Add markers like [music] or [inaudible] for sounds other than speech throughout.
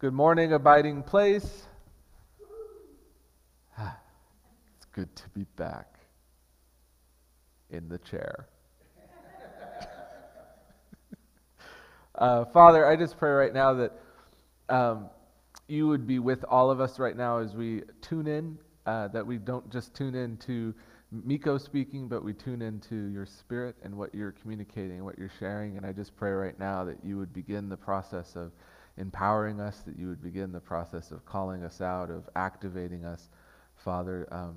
Good morning, abiding place. It's good to be back in the chair. [laughs] uh, Father, I just pray right now that um, you would be with all of us right now as we tune in, uh, that we don't just tune in to Mikko speaking, but we tune into your spirit and what you're communicating, what you're sharing. And I just pray right now that you would begin the process of empowering us, that you would begin the process of calling us out, of activating us, Father, um,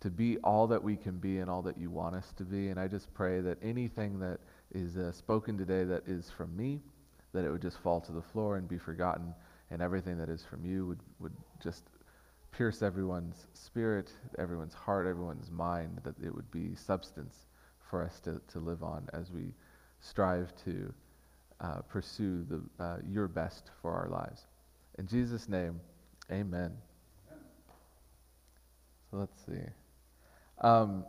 to be all that we can be and all that you want us to be. And I just pray that anything that is uh, spoken today that is from me, that it would just fall to the floor and be forgotten, and everything that is from you would, would just pierce everyone's spirit, everyone's heart, everyone's mind, that it would be substance for us to, to live on as we strive to uh, pursue the, uh, your best for our lives. In Jesus' name, amen. So let's see. Um,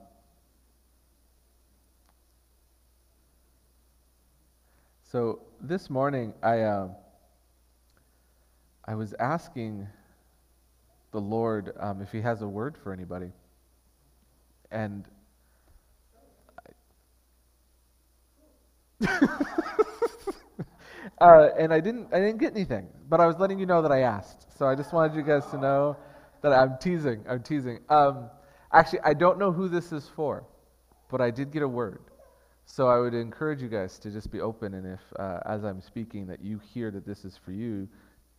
so this morning, I, uh, I was asking the Lord um, if He has a word for anybody. And [laughs] [laughs] uh, and I didn't I didn't get anything, but I was letting you know that I asked. So I just wanted you guys to know that I'm teasing. I'm teasing. Um, actually, I don't know who this is for, but I did get a word. So I would encourage you guys to just be open, and if uh, as I'm speaking that you hear that this is for you,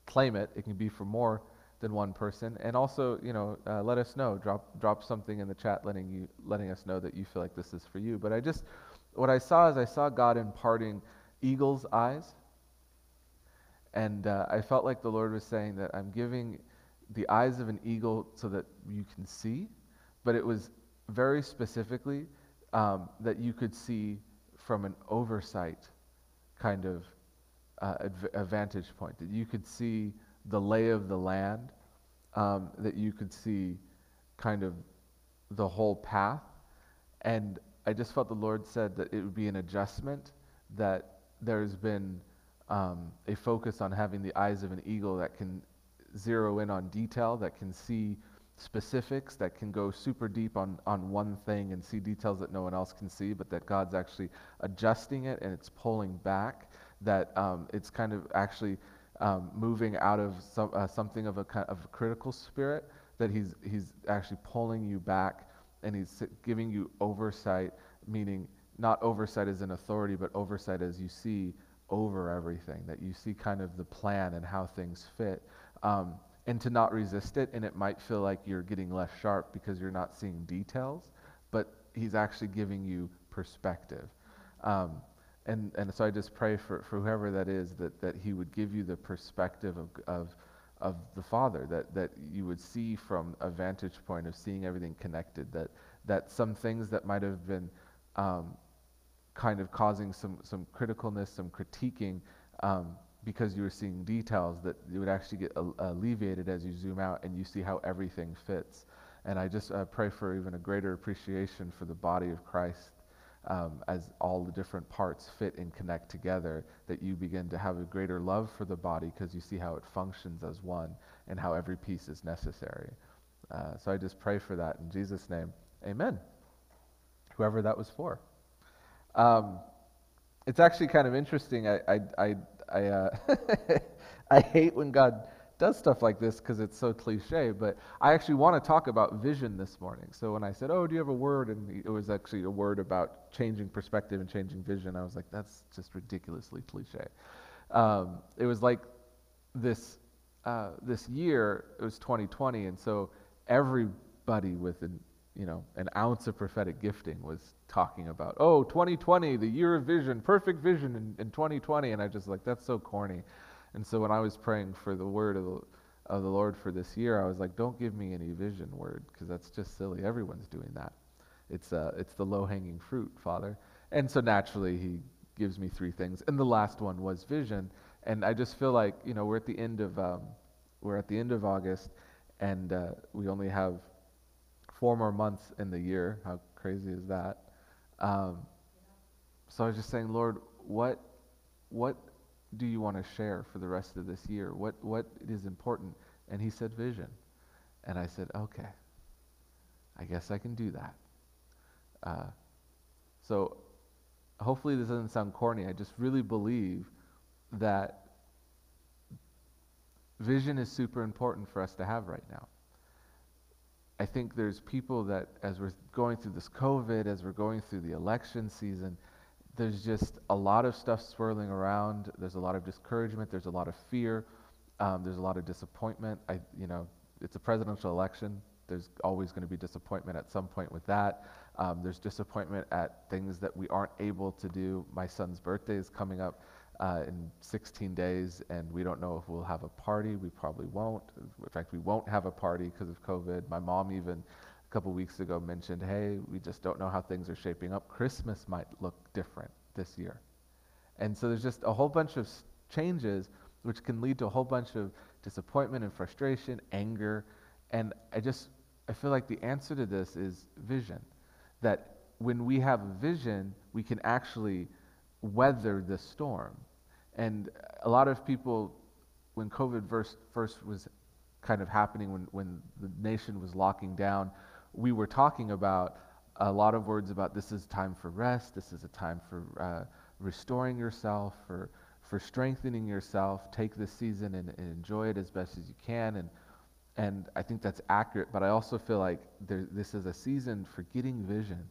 claim it. It can be for more than one person, and also you know uh, let us know. Drop drop something in the chat, letting you letting us know that you feel like this is for you. But I just what I saw is I saw God imparting eagle's eyes, and uh, I felt like the Lord was saying that I'm giving the eyes of an eagle so that you can see, but it was very specifically um, that you could see from an oversight kind of uh, adv- a vantage point, that you could see the lay of the land, um, that you could see kind of the whole path. And I just felt the Lord said that it would be an adjustment, that there's been um, a focus on having the eyes of an eagle that can zero in on detail, that can see specifics, that can go super deep on, on one thing and see details that no one else can see, but that God's actually adjusting it and it's pulling back, that um, it's kind of actually um, moving out of some, uh, something of a, of a critical spirit, that he's, he's actually pulling you back and he's giving you oversight, meaning not oversight as an authority, but oversight as you see over everything, that you see kind of the plan and how things fit. Um, and to not resist it, and it might feel like you're getting less sharp because you're not seeing details, but he's actually giving you perspective. Um, and, and so I just pray for, for whoever that is that, that he would give you the perspective of, of, of the Father, that, that you would see from a vantage point of seeing everything connected, that, that some things that might have been um, kind of causing some, some criticalness, some critiquing, um, because you were seeing details, that it would actually get alleviated as you zoom out and you see how everything fits. And I just uh, pray for even a greater appreciation for the body of Christ um, as all the different parts fit and connect together, that you begin to have a greater love for the body because you see how it functions as one and how every piece is necessary. Uh, so I just pray for that in Jesus' name. Amen. Whoever that was for. Um, it's actually kind of interesting. I, I, I, I, uh, [laughs] I hate when God does stuff like this because it's so cliche, but I actually want to talk about vision this morning. So when I said, Oh, do you have a word? And it was actually a word about changing perspective and changing vision, I was like, That's just ridiculously cliche. Um, it was like this, uh, this year, it was 2020, and so everybody with an, you know, an ounce of prophetic gifting was talking about, oh, 2020, the year of vision, perfect vision in, in 2020. And I just like, that's so corny. And so when I was praying for the word of the, of the Lord for this year, I was like, don't give me any vision word, because that's just silly. Everyone's doing that. It's, uh, it's the low hanging fruit, Father. And so naturally, He gives me three things. And the last one was vision. And I just feel like, you know, we're at the end of, um, we're at the end of August, and uh, we only have four more months in the year. How crazy is that? Um, so I was just saying, Lord, what, what do you want to share for the rest of this year? What, what is important? And he said, Vision. And I said, Okay, I guess I can do that. Uh, so hopefully this doesn't sound corny. I just really believe that vision is super important for us to have right now. I think there's people that, as we're going through this COVID, as we're going through the election season, there's just a lot of stuff swirling around. There's a lot of discouragement. There's a lot of fear. Um, there's a lot of disappointment. I, you know, it's a presidential election. There's always going to be disappointment at some point with that. Um, there's disappointment at things that we aren't able to do. My son's birthday is coming up uh, in 16 days, and we don't know if we'll have a party. We probably won't. In fact, we won't have a party because of COVID. My mom even a couple weeks ago mentioned, hey, we just don't know how things are shaping up. Christmas might look different this year. And so there's just a whole bunch of changes which can lead to a whole bunch of disappointment and frustration, anger. And I just, I feel like the answer to this is vision. That when we have a vision, we can actually weather the storm. And a lot of people, when COVID first, first was kind of happening, when, when the nation was locking down, we were talking about a lot of words about this is time for rest, this is a time for uh, restoring yourself, for, for strengthening yourself. Take this season and, and, enjoy it as best as you can. And, and I think that's accurate, but I also feel like there, this is a season for getting vision.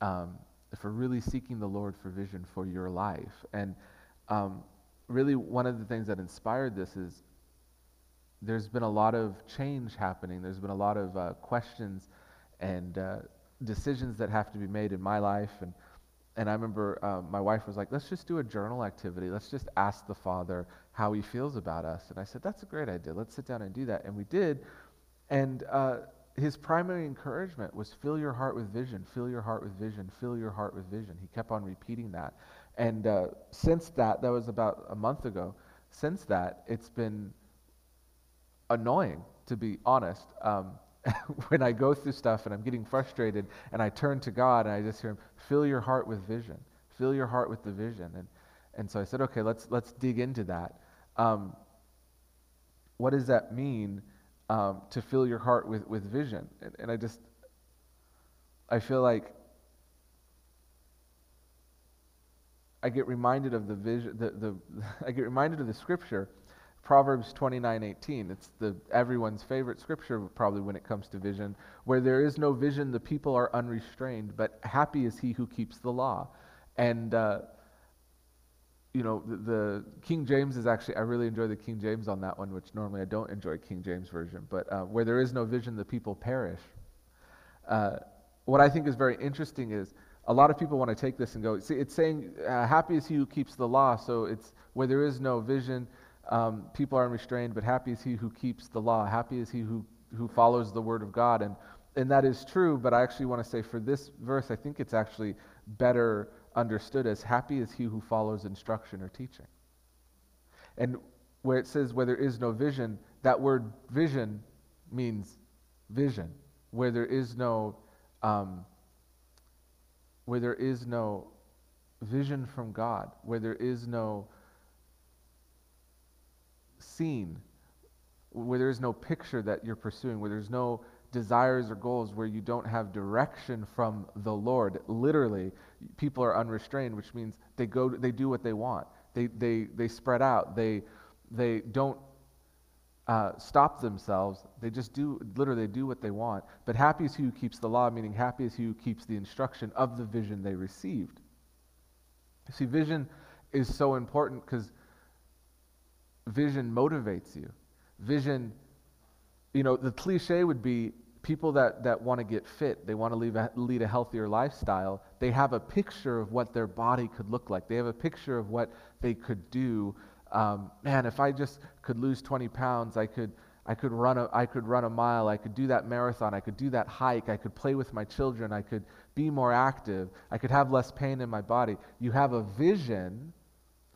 Um, for really seeking the Lord for vision for your life. And um, really, one of the things that inspired this is there's been a lot of change happening. There's been a lot of uh, questions and uh, decisions that have to be made in my life. And, and I remember uh, my wife was like, let's just do a journal activity. Let's just ask the Father how he feels about us. And I said, that's a great idea. Let's sit down and do that. And we did. And uh, his primary encouragement was fill your heart with vision, fill your heart with vision, fill your heart with vision. He kept on repeating that. And uh, since that, that was about a month ago, since that, it's been annoying, to be honest. Um, [laughs] when I go through stuff and I'm getting frustrated and I turn to God and I just hear him, fill your heart with vision, fill your heart with the vision. And, and so I said, okay, let's, let's dig into that. Um, what does that mean? um, to fill your heart with, with vision. And, and I just, I feel like I get reminded of the vision, the, the, [laughs] I get reminded of the scripture, Proverbs 29 18. It's the, everyone's favorite scripture, probably, when it comes to vision. Where there is no vision, the people are unrestrained, but happy is he who keeps the law. And uh, you know, the, the, King James is actually, I really enjoy the King James on that one, which normally I don't enjoy King James Version. But uh, where there is no vision, the people perish. Uh, what I think is very interesting is a lot of people want to take this and go, see, it's saying, uh, happy is he who keeps the law. So it's where there is no vision, um, people are unrestrained, but happy is he who keeps the law. Happy is he who, who follows the word of God. And, and that is true, but I actually want to say for this verse, I think it's actually better understood as happy is he who follows instruction or teaching. And where it says where there is no vision, that word vision means vision. Where there is no um, where there is no vision from God, where there is no scene, where there is no picture that you're pursuing, where there's no desires or goals where you don't have direction from the Lord. Literally, people are unrestrained, which means they go, they do what they want. They, they, they spread out. They, they don't uh, stop themselves. They just do, literally, do what they want. But happy is he who keeps the law, meaning happy is he who keeps the instruction of the vision they received. See, vision is so important because vision motivates you. Vision, you know, the cliche would be people that, that want to get fit, they want to lead a healthier lifestyle, they have a picture of what their body could look like. They have a picture of what they could do. Um, man, if I just could lose 20 pounds, I could, I, could run a, I could run a mile, I could do that marathon, I could do that hike, I could play with my children, I could be more active, I could have less pain in my body. You have a vision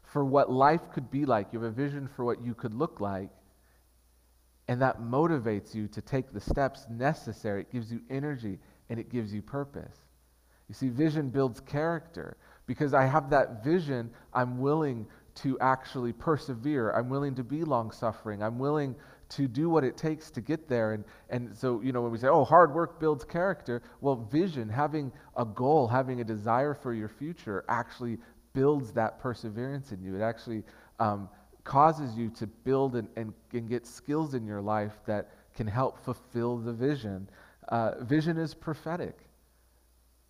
for what life could be like, you have a vision for what you could look like. And that motivates you to take the steps necessary. It gives you energy and it gives you purpose. You see, vision builds character. Because I have that vision, I'm willing to actually persevere. I'm willing to be long suffering. I'm willing to do what it takes to get there. And, and so, you know, when we say, oh, hard work builds character, well, vision, having a goal, having a desire for your future actually builds that perseverance in you. It actually um, causes you to build and, and, and, get skills in your life that can help fulfill the vision. Uh, vision is prophetic.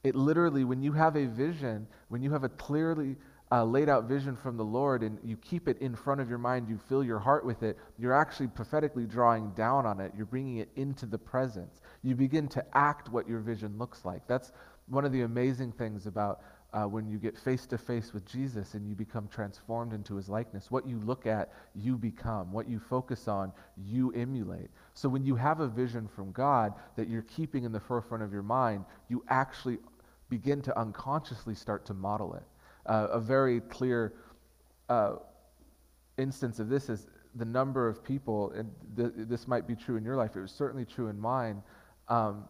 It literally, when you have a vision, when you have a clearly uh, laid out vision from the Lord and you keep it in front of your mind, you fill your heart with it, you're actually prophetically drawing down on it. You're bringing it into the presence. You begin to act what your vision looks like. That's one of the amazing things about uh, when you get face to face with Jesus and you become transformed into his likeness. What you look at, you become. What you focus on, you emulate. So when you have a vision from God that you're keeping in the forefront of your mind, you actually begin to unconsciously start to model it. Uh, a very clear uh, instance of this is the number of people, and th- this might be true in your life, it was certainly true in mine. Um,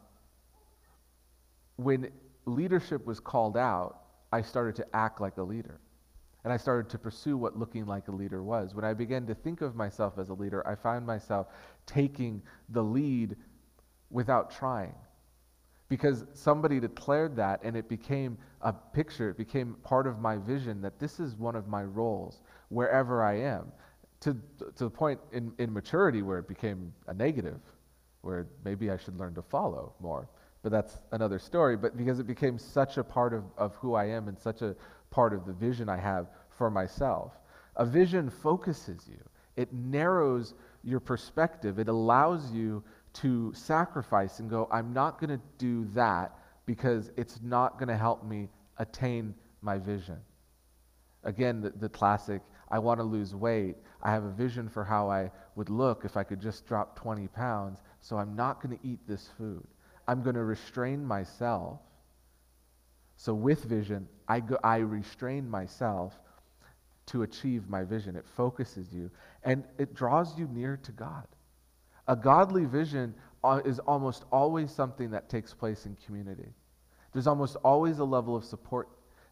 when leadership was called out, I started to act like a leader. And I started to pursue what looking like a leader was. When I began to think of myself as a leader, I found myself taking the lead without trying because somebody declared that and it became a picture, it became part of my vision that this is one of my roles wherever I am. To, to the point in, in maturity where it became a negative, where maybe I should learn to follow more. But that's another story. But because it became such a part of, of who I am and such a part of the vision I have for myself. A vision focuses you, it narrows your perspective, it allows you to sacrifice and go, I'm not going to do that because it's not going to help me attain my vision. Again, the, the classic I want to lose weight. I have a vision for how I would look if I could just drop 20 pounds, so I'm not going to eat this food. I'm going to restrain myself. So, with vision, I, go, I restrain myself to achieve my vision. It focuses you and it draws you near to God. A godly vision is almost always something that takes place in community. There's almost always a level of support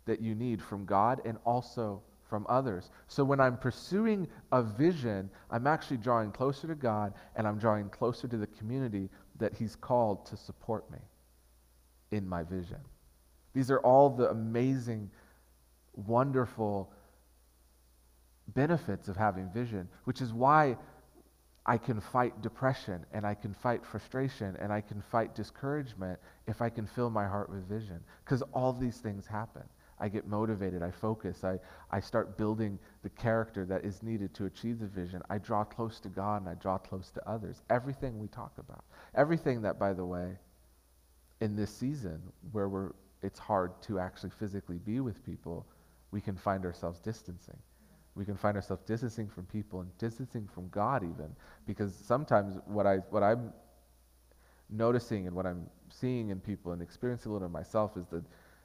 that you need from God and also from others. So when I'm pursuing a vision, I'm actually drawing closer to God and I'm drawing closer to the community that He's called to support me in my vision. These are all the amazing, wonderful benefits of having vision, which is why I can fight depression and I can fight frustration and I can fight discouragement if I can fill my heart with vision. Because all these things happen. I get motivated, I focus, I, I start building the character that is needed to achieve the vision. I draw close to God and I draw close to others. Everything we talk about. Everything that, by the way, in this season where we're, it's hard to actually physically be with people, we can find ourselves distancing we can find ourselves distancing from people and distancing from God even because sometimes what I what I'm noticing and what I'm seeing in people and experiencing a little of myself is that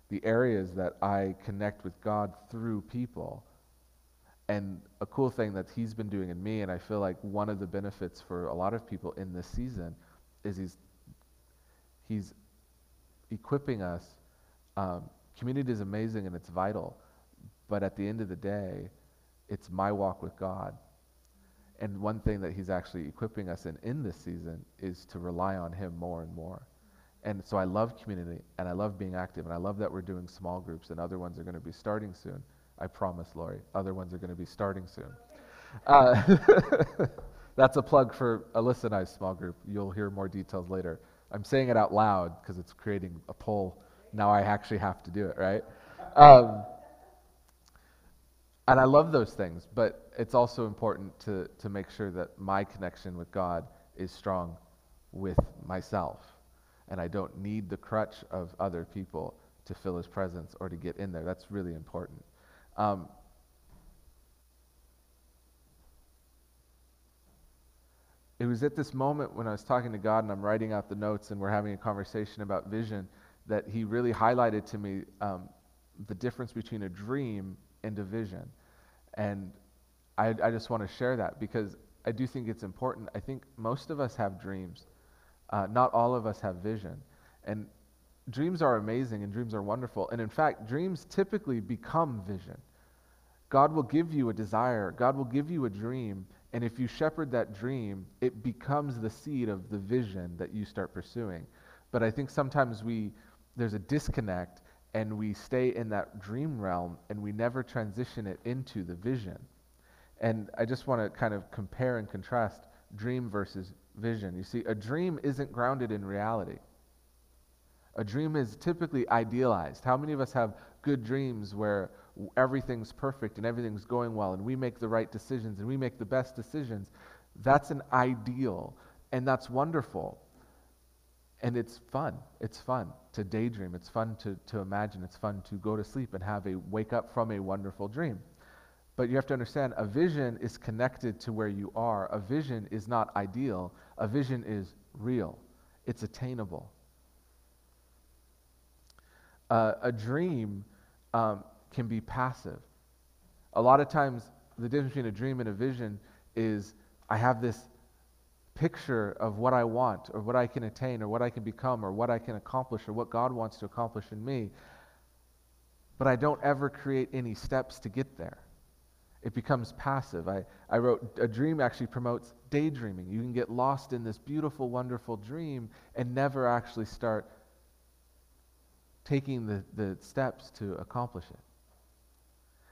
the areas that I connect with God through people. And a cool thing that he's been doing in me, and I feel like one of the benefits for a lot of people in this season is he's he's equipping us. Um, community is amazing and it's vital, but at the end of the day, it's my walk with God. And one thing that he's actually equipping us in in this season is to rely on him more and more. And so I love community and I love being active and I love that we're doing small groups and other ones are going to be starting soon. I promise, Lori. Other ones are going to be starting soon. Uh, [laughs] that's a plug for Alyssa and I's small group. You'll hear more details later. I'm saying it out loud because it's creating a poll. Now I actually have to do it, right? Um, and I love those things, but it's also important to, to make sure that my connection with God is strong with myself. And I don't need the crutch of other people to fill his presence or to get in there. That's really important. Um, it was at this moment when I was talking to God and I'm writing out the notes and we're having a conversation about vision that he really highlighted to me um, the difference between a dream and a vision. And I, I just want to share that because I do think it's important. I think most of us have dreams. Uh, not all of us have vision. And dreams are amazing and dreams are wonderful. And in fact, dreams typically become vision. God will give you a desire, God will give you a dream, and if you shepherd that dream, it becomes the seed of the vision that you start pursuing. But I think sometimes we there's a disconnect and we stay in that dream realm and we never transition it into the vision. And I just want to kind of compare and contrast dream versus vision. You see, a dream isn't grounded in reality. A dream is typically idealized. How many of us have good dreams where everything's perfect and everything's going well and we make the right decisions and we make the best decisions? That's an ideal, and that's wonderful. And it's fun. It's fun to daydream. It's fun to, to imagine. It's fun to go to sleep and have a wake up from a wonderful dream. But you have to understand a vision is connected to where you are. A vision is not ideal, a vision is real, it's attainable. Uh, a dream um, can be passive. A lot of times, the difference between a dream and a vision is I have this picture of what I want, or what I can attain, or what I can become, or what I can accomplish, or what God wants to accomplish in me, but I don't ever create any steps to get there it becomes passive. I, I wrote, a dream actually promotes daydreaming. You can get lost in this beautiful, wonderful dream and never actually start taking the, the steps to accomplish it.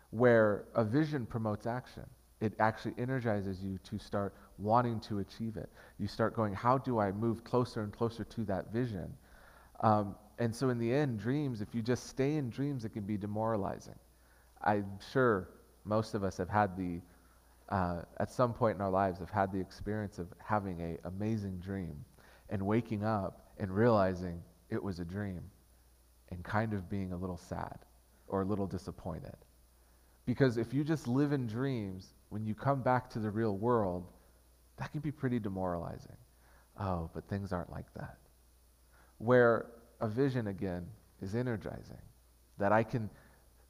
Where a vision promotes action, it actually energizes you to start wanting to achieve it. You start going, how do I move closer and closer to that vision? Um, and so, in the end, dreams, if you just stay in dreams, it can be demoralizing. I'm sure most of us have had the, uh, at some point in our lives, have had the experience of having an amazing dream and waking up and realizing it was a dream and kind of being a little sad or a little disappointed. Because if you just live in dreams, when you come back to the real world, that can be pretty demoralizing. Oh, but things aren't like that. Where a vision, again, is energizing. That I can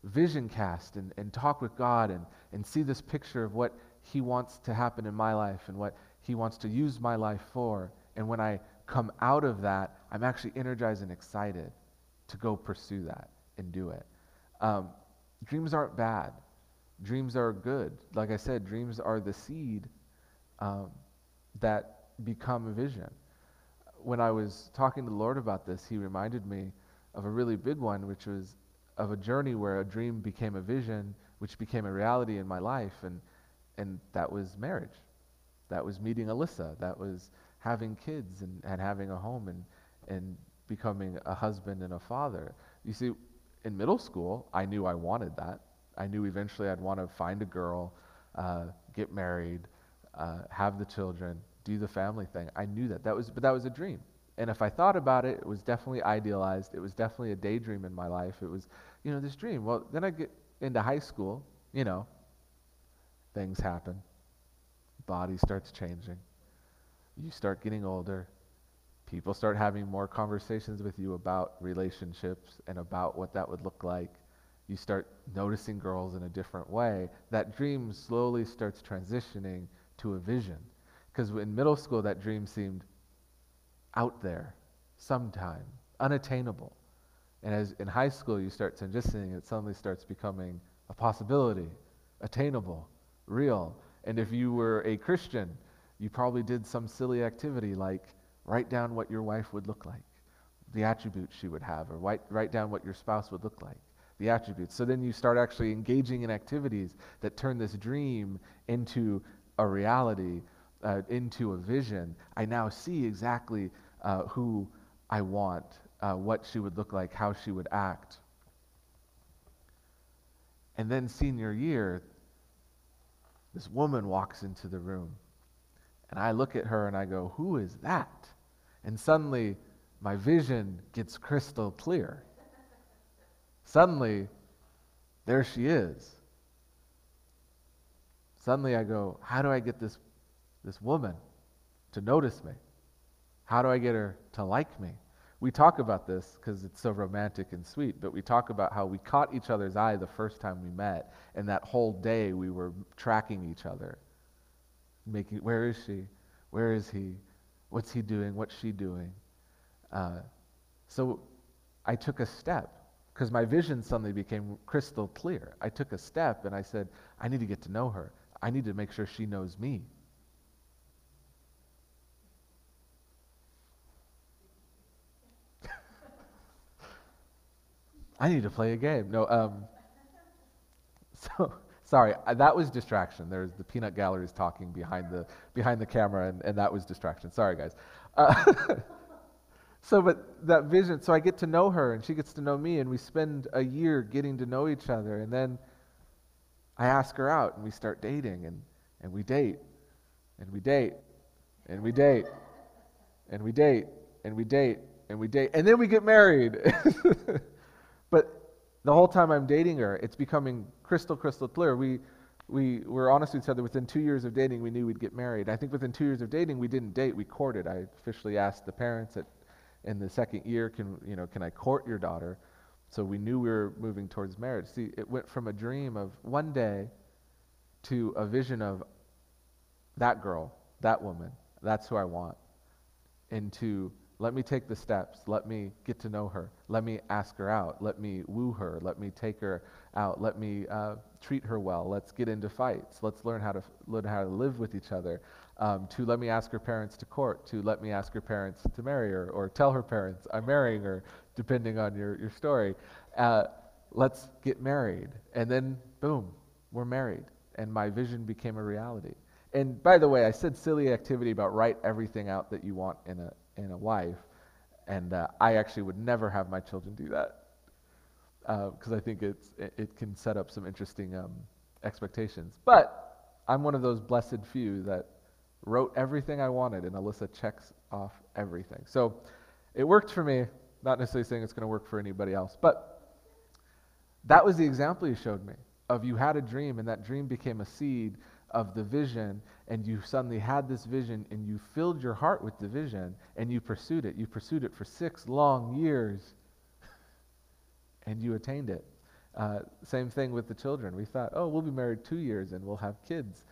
vision cast and, and talk with God and, and see this picture of what He wants to happen in my life and what He wants to use my life for. And when I come out of that, I'm actually energized and excited to go pursue that and do it. Um, dreams aren't bad, dreams are good. Like I said, dreams are the seed um, that become a vision. When I was talking to the Lord about this, He reminded me of a really big one, which was of a journey where a dream became a vision, which became a reality in my life, and, and that was marriage. That was meeting Alyssa. That was having kids and, and having a home and, and becoming a husband and a father. You see, in middle school, I knew I wanted that. I knew eventually I'd want to find a girl, uh, get married, uh, have the children, do the family thing. I knew that. That was, but that was a dream. And if I thought about it, it was definitely idealized. It was definitely a daydream in my life. It was you know, this dream. Well, then I get into high school, you know, things happen. Body starts changing. You start getting older. People start having more conversations with you about relationships and about what that would look like. You start noticing girls in a different way. That dream slowly starts transitioning to a vision. Because in middle school, that dream seemed out there, sometime, unattainable. And as in high school you start transitioning, it suddenly starts becoming a possibility, attainable, real. And if you were a Christian, you probably did some silly activity like write down what your wife would look like, the attributes she would have, or write, write down what your spouse would look like, the attributes. So then you start actually engaging in activities that turn this dream into a reality, uh, into a vision. I now see exactly uh, who I want uh, what she would look like, how she would act. And then, senior year, this woman walks into the room. And I look at her and I go, Who is that? And suddenly, my vision gets crystal clear. Suddenly, there she is. Suddenly, I go, How do I get this, this woman to notice me? How do I get her to like me? we talk about this because it's so romantic and sweet, but we talk about how we caught each other's eye the first time we met, and that whole day we were tracking each other, making, where is she? Where is he? What's he doing? What's she doing? Uh, so I took a step. Because my vision suddenly became crystal clear. I took a step and I said, I need to get to know her. I need to make sure she knows me. [laughs] I need to play a game. No, um, [laughs] so sorry, that was distraction. There's the peanut galleries talking behind the behind the camera, and, and that was distraction. Sorry, guys. Uh, [laughs] so, but that vision. So I get to know her, and she gets to know me, and we spend a year getting to know each other, and then I ask her out, and we start dating, and and we date, and we date, and we date, and we date, and we date, and we date, and then we get married. [laughs] but the whole time I'm dating her, it's becoming crystal, crystal clear. We, we were honest with each other. Within two years of dating, we knew we'd get married. I think within two years of dating, we didn't date. We courted. I officially asked the parents at, in the second year, can, you know, can I court your daughter? So we knew we were moving towards marriage. See, it went from a dream of one day to a vision of that girl, that woman, that's who I want, into let me take the steps. Let me get to know her. Let me ask her out. Let me woo her. Let me take her out. Let me uh, treat her well. Let's get into fights. Let's learn how to learn how to live with each other. Um, to let me ask her parents to court. To let me ask her parents to marry her, or tell her parents I'm marrying her, depending on your your story. Uh, let's get married, and then boom, we're married, and my vision became a reality. And by the way, I said silly activity about write everything out that you want in a in a wife, and uh, I actually would never have my children do that because uh, I think it's it, it, can set up some interesting um, expectations. But I'm one of those blessed few that wrote everything I wanted, and Alyssa checks off everything. So it worked for me. Not necessarily saying it's going to work for anybody else, but that was the example you showed me of you had a dream, and that dream became a seed of the vision, and you suddenly had this vision, and you filled your heart with the vision, and you pursued it. You pursued it for six long years, [laughs] and you attained it. Uh, same thing with the children. We thought, oh, we'll be married two years and we'll have kids.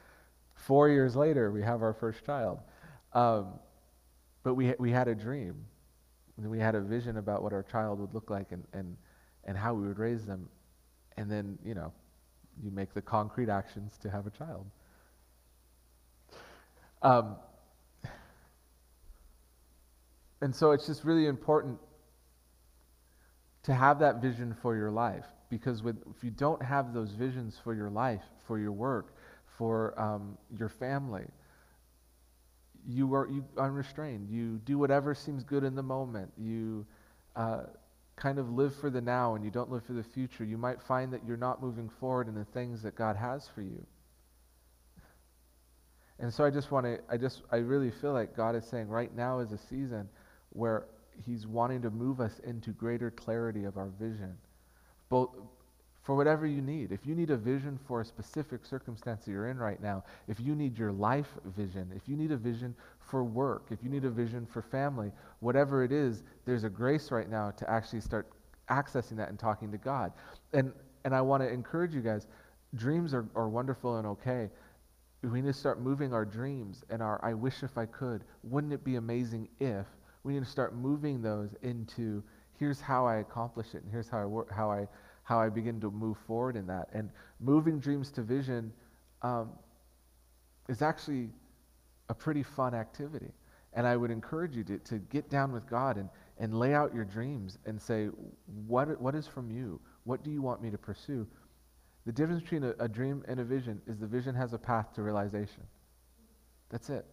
Four years later, we have our first child. Um, but we, we had a dream. We had a vision about what our child would look like and, and, and how we would raise them. And then, you know, you make the concrete actions to have a child. Um, and so it's just really important to have that vision for your life because with, if you don't have those visions for your life, for your work, for um, your family, you are you unrestrained. You do whatever seems good in the moment. You uh, kind of live for the now and you don't live for the future. You might find that you're not moving forward in the things that God has for you. And so I just want to, I just, I really feel like God is saying right now is a season where He's wanting to move us into greater clarity of our vision. Both for whatever you need. If you need a vision for a specific circumstance that you're in right now, if you need your life vision, if you need a vision for work, if you need a vision for family, whatever it is, there's a grace right now to actually start accessing that and talking to God. And, and I want to encourage you guys dreams are, are wonderful and okay, we need to start moving our dreams and our I wish if I could. Wouldn't it be amazing if we need to start moving those into here's how I accomplish it and here's how I work, how I how I begin to move forward in that. And moving dreams to vision um, is actually a pretty fun activity. And I would encourage you to, to get down with God and, and lay out your dreams and say, what, what is from you? What do you want me to pursue? The difference between a, a dream and a vision is the vision has a path to realization. That's it.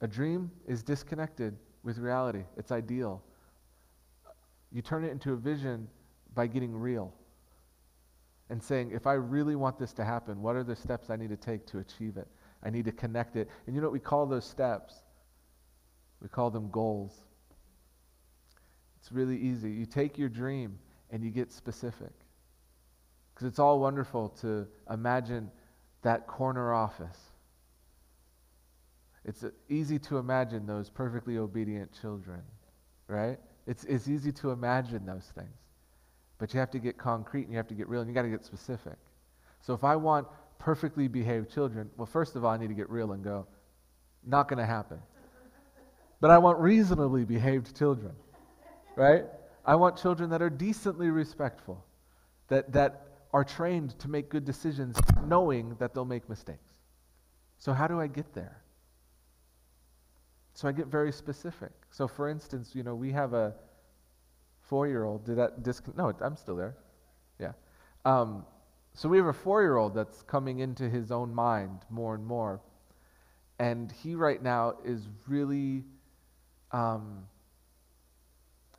A dream is disconnected with reality, it's ideal. You turn it into a vision by getting real and saying, if I really want this to happen, what are the steps I need to take to achieve it? I need to connect it. And you know what we call those steps? We call them goals. It's really easy. You take your dream and you get specific. Because it's all wonderful to imagine that corner office. It's uh, easy to imagine those perfectly obedient children, right? It's, it's easy to imagine those things. But you have to get concrete and you have to get real and you got to get specific. So if I want perfectly behaved children, well, first of all, I need to get real and go, not going to happen. But I want reasonably behaved children, right? I want children that are decently respectful, that, that are trained to make good decisions, knowing that they'll make mistakes. So, how do I get there? So, I get very specific. So, for instance, you know, we have a four year old. Did that disconnect? No, I'm still there. Yeah. Um, so, we have a four year old that's coming into his own mind more and more. And he, right now, is really um,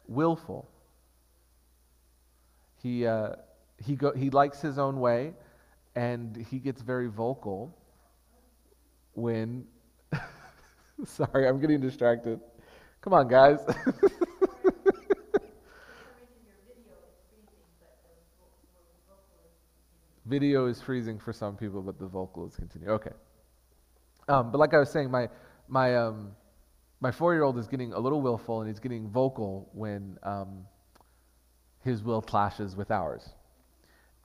willful. He, uh, he, go, he likes his own way, and he gets very vocal when. [laughs] Sorry, I'm getting distracted. Come on, guys. [laughs] Video is freezing for some people, but the vocal is continuing. Okay. Um, but like I was saying, my my um, my four-year-old is getting a little willful, and he's getting vocal when um, his will clashes with ours.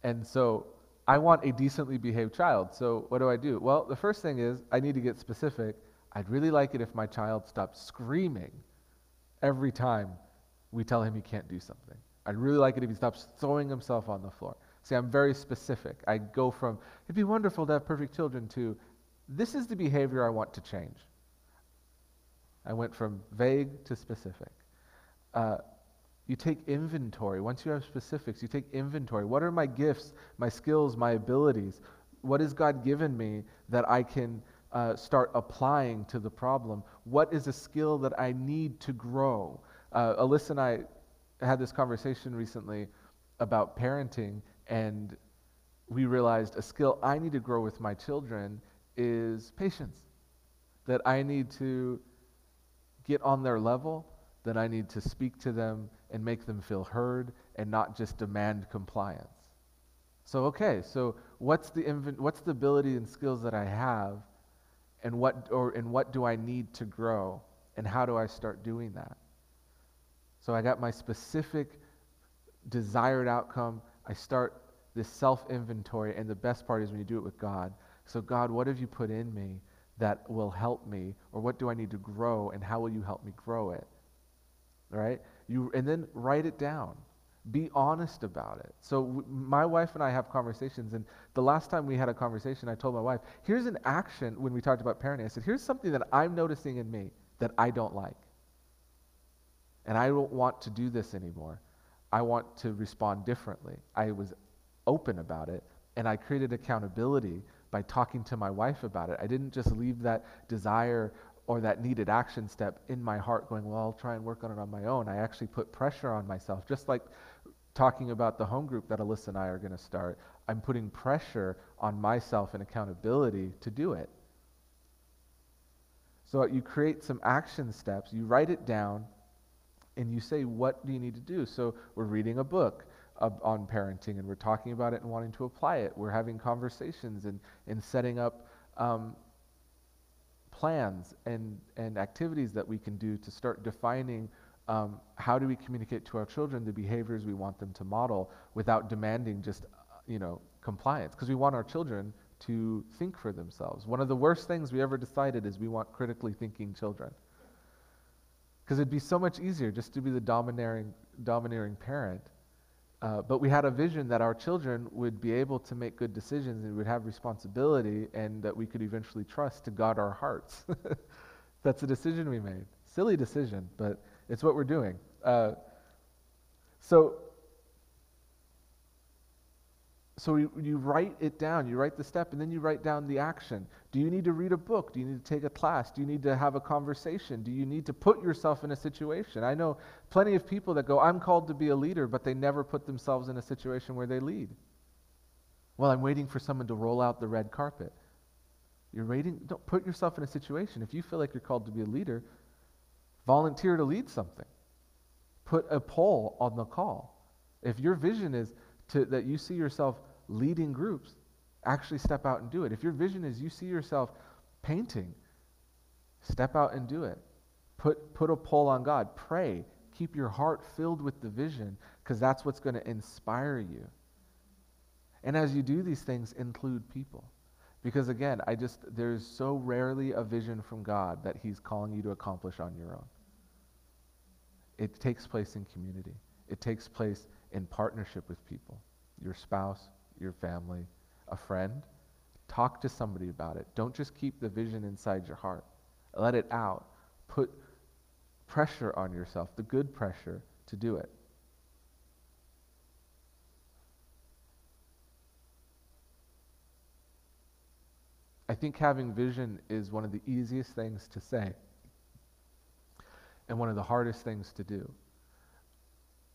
And so I want a decently behaved child. So what do I do? Well, the first thing is I need to get specific. I'd really like it if my child stopped screaming every time we tell him he can't do something. I'd really like it if he stops throwing himself on the floor. See, I'm very specific. I go from, it'd be wonderful to have perfect children, to, this is the behavior I want to change. I went from vague to specific. Uh, you take inventory. Once you have specifics, you take inventory. What are my gifts, my skills, my abilities? What has God given me that I can uh, start applying to the problem? What is a skill that I need to grow? Uh, Alyssa and I had this conversation recently about parenting, and we realized a skill I need to grow with my children is patience. That I need to get on their level, that I need to speak to them and make them feel heard and not just demand compliance. So, okay, so what's the, inv- what's the ability and skills that I have, and what, or, and what do I need to grow, and how do I start doing that? So, I got my specific desired outcome. I start this self inventory, and the best part is when you do it with God. So, God, what have you put in me that will help me, or what do I need to grow, and how will you help me grow it? Right? You, and then write it down. Be honest about it. So, w- my wife and I have conversations, and the last time we had a conversation, I told my wife, here's an action when we talked about parenting. I said, here's something that I'm noticing in me that I don't like. And I don't want to do this anymore. I want to respond differently. I was open about it, and I created accountability by talking to my wife about it. I didn't just leave that desire or that needed action step in my heart going, well, I'll try and work on it on my own. I actually put pressure on myself, just like talking about the home group that Alyssa and I are going to start. I'm putting pressure on myself and accountability to do it. So you create some action steps, you write it down, and you say, what do you need to do? So we're reading a book on parenting and we're talking about it and wanting to apply it. We're having conversations and, and setting up um, plans and, and activities that we can do to start defining um, how do we communicate to our children the behaviors we want them to model without demanding just, uh, you know, compliance. Because we want our children to think for themselves. One of the worst things we ever decided is we want critically thinking children. Because it'd be so much easier just to be the domineering, domineering parent uh, but we had a vision that our children would be able to make good decisions and would have responsibility and that we could eventually trust to guard our hearts. [laughs] That's a decision we made. Silly decision, but it's what we're doing. Uh, so so you, you write it down, you write the step, and then you write down the action. Do you need to read a book? Do you need to take a class? Do you need to have a conversation? Do you need to put yourself in a situation? I know plenty of people that go, I'm called to be a leader, but they never put themselves in a situation where they lead. Well, I'm waiting for someone to roll out the red carpet. You're waiting, don't put yourself in a situation. If you feel like you're called to be a leader, volunteer to lead something. Put a poll on the call. If your vision is to, that you see yourself leading groups, actually step out and do it. If your vision is you see yourself painting, step out and do it. Put, put a pull on God. Pray. Keep your heart filled with the vision because that's what's going to inspire you. And as you do these things, include people. Because again, I just, there's so rarely a vision from God that He's calling you to accomplish on your own. It takes place in community. It takes place in partnership with people your spouse, your family, a friend. Talk to somebody about it. Don't just keep the vision inside your heart. Let it out. Put pressure on yourself, the good pressure to do it. I think having vision is one of the easiest things to say and one of the hardest things to do.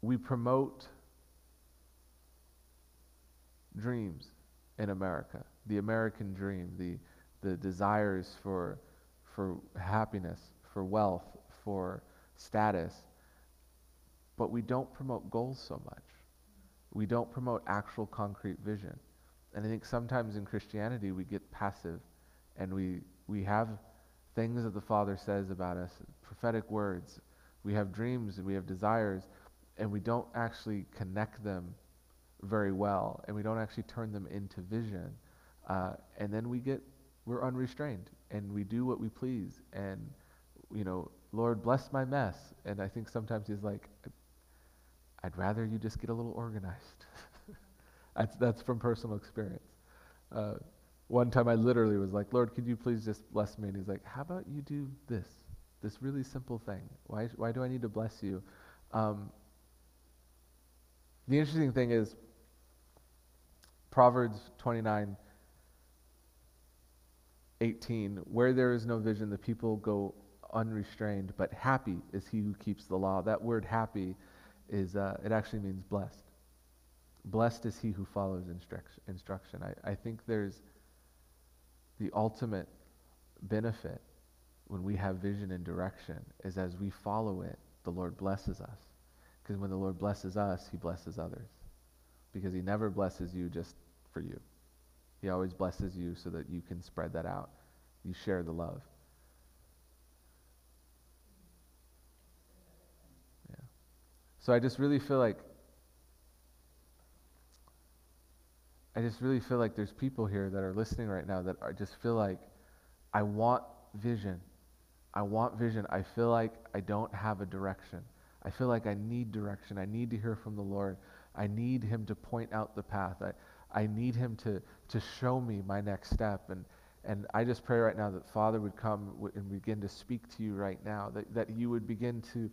We promote dreams in America, the American dream, the, the desires for, for happiness, for wealth, for status, but we don't promote goals so much. We don't promote actual concrete vision. And I think sometimes in Christianity we get passive and we, we have things that the Father says about us, prophetic words. We have dreams and we have desires, and we don't actually connect them very well, and we don't actually turn them into vision. Uh, and then we get, we're unrestrained, and we do what we please. And, you know, Lord, bless my mess. And I think sometimes He's like, I'd rather you just get a little organized. [laughs] that's, that's from personal experience. Uh, one time I literally was like, Lord, could you please just bless me? And he's like, how about you do this? This really simple thing. Why, why do I need to bless you? Um, the interesting thing is, Proverbs 29 18, where there is no vision, the people go unrestrained, but happy is he who keeps the law. That word happy is, uh, it actually means blessed. Blessed is he who follows instruction. instruction. I, I think there's the ultimate benefit when we have vision and direction is as we follow it, the Lord blesses us. Because when the Lord blesses us, he blesses others. Because he never blesses you just for you. He always blesses you so that you can spread that out. You share the love. Yeah. So I just really feel like I just really feel like there's people here that are listening right now that are just feel like I want vision. I want vision. I feel like I don't have a direction. I feel like I need direction. I need to hear from the Lord. I need him to point out the path. I, I need him to, to show me my next step. And, and I just pray right now that Father would come and begin to speak to you right now, that, that you would begin to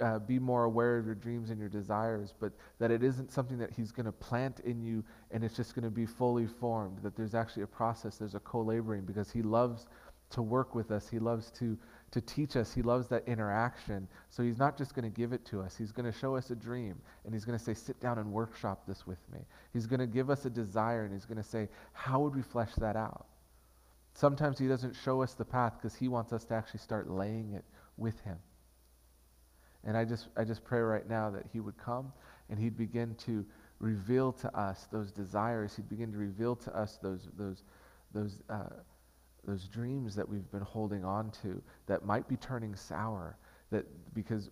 uh, be more aware of your dreams and your desires, but that it isn't something that He's going to plant in you and it's just going to be fully formed. That there's actually a process, there's a co laboring because He loves to work with us, He loves to, to teach us, He loves that interaction. So He's not just going to give it to us, He's going to show us a dream and He's going to say, Sit down and workshop this with me. He's going to give us a desire and He's going to say, How would we flesh that out? Sometimes He doesn't show us the path because He wants us to actually start laying it with Him. And I just, I just pray right now that he would come and he'd begin to reveal to us those desires. He'd begin to reveal to us those, those, those, uh, those dreams that we've been holding on to that might be turning sour that because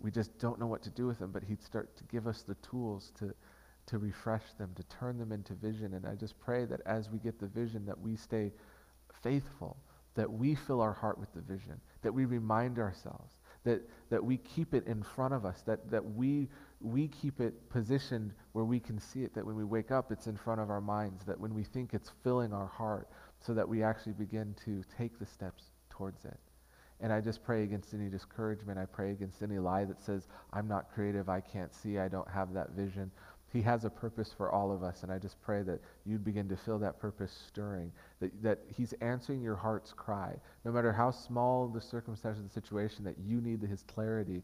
we just don't know what to do with them, but he'd start to give us the tools to, to refresh them, to turn them into vision. And I just pray that as we get the vision, that we stay faithful, that we fill our heart with the vision, that we remind ourselves that, that we keep it in front of us, that, that we, we keep it positioned where we can see it, that when we wake up, it's in front of our minds, that when we think it's filling our heart, so that we actually begin to take the steps towards it. And I just pray against any discouragement. I pray against any lie that says, I'm not creative, I can't see, I don't have that vision. He has a purpose for all of us, and I just pray that you'd begin to feel that purpose stirring, that, that He's answering your heart's cry. No matter how small the circumstance of the situation, that you need His clarity,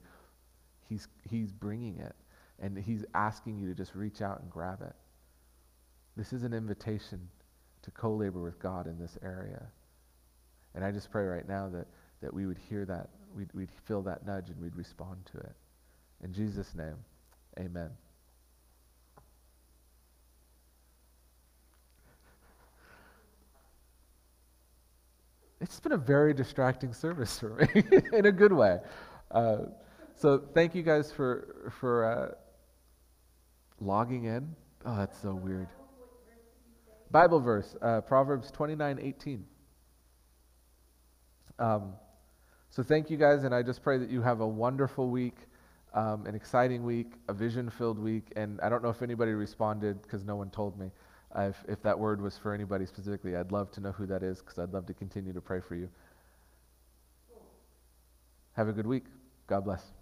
He's, he's bringing it, and He's asking you to just reach out and grab it. This is an invitation to co labor with God in this area. And I just pray right now that, that we would hear that, we'd, we'd feel that nudge, and we'd respond to it. In Jesus' name, amen. it's been a very distracting service for me [laughs] in a good way. Uh, so thank you guys for for uh, logging in. Oh, that's so weird. Bible verse, uh, Proverbs 29, 18. Um, so thank you guys, and I just pray that you have a wonderful week. um, an exciting week, a vision filled week. And I don't know if anybody responded because no one told me. Uh, if, if that word was for anybody specifically, I'd love to know who that is because I'd love to continue to pray for you. Have a good week. God bless.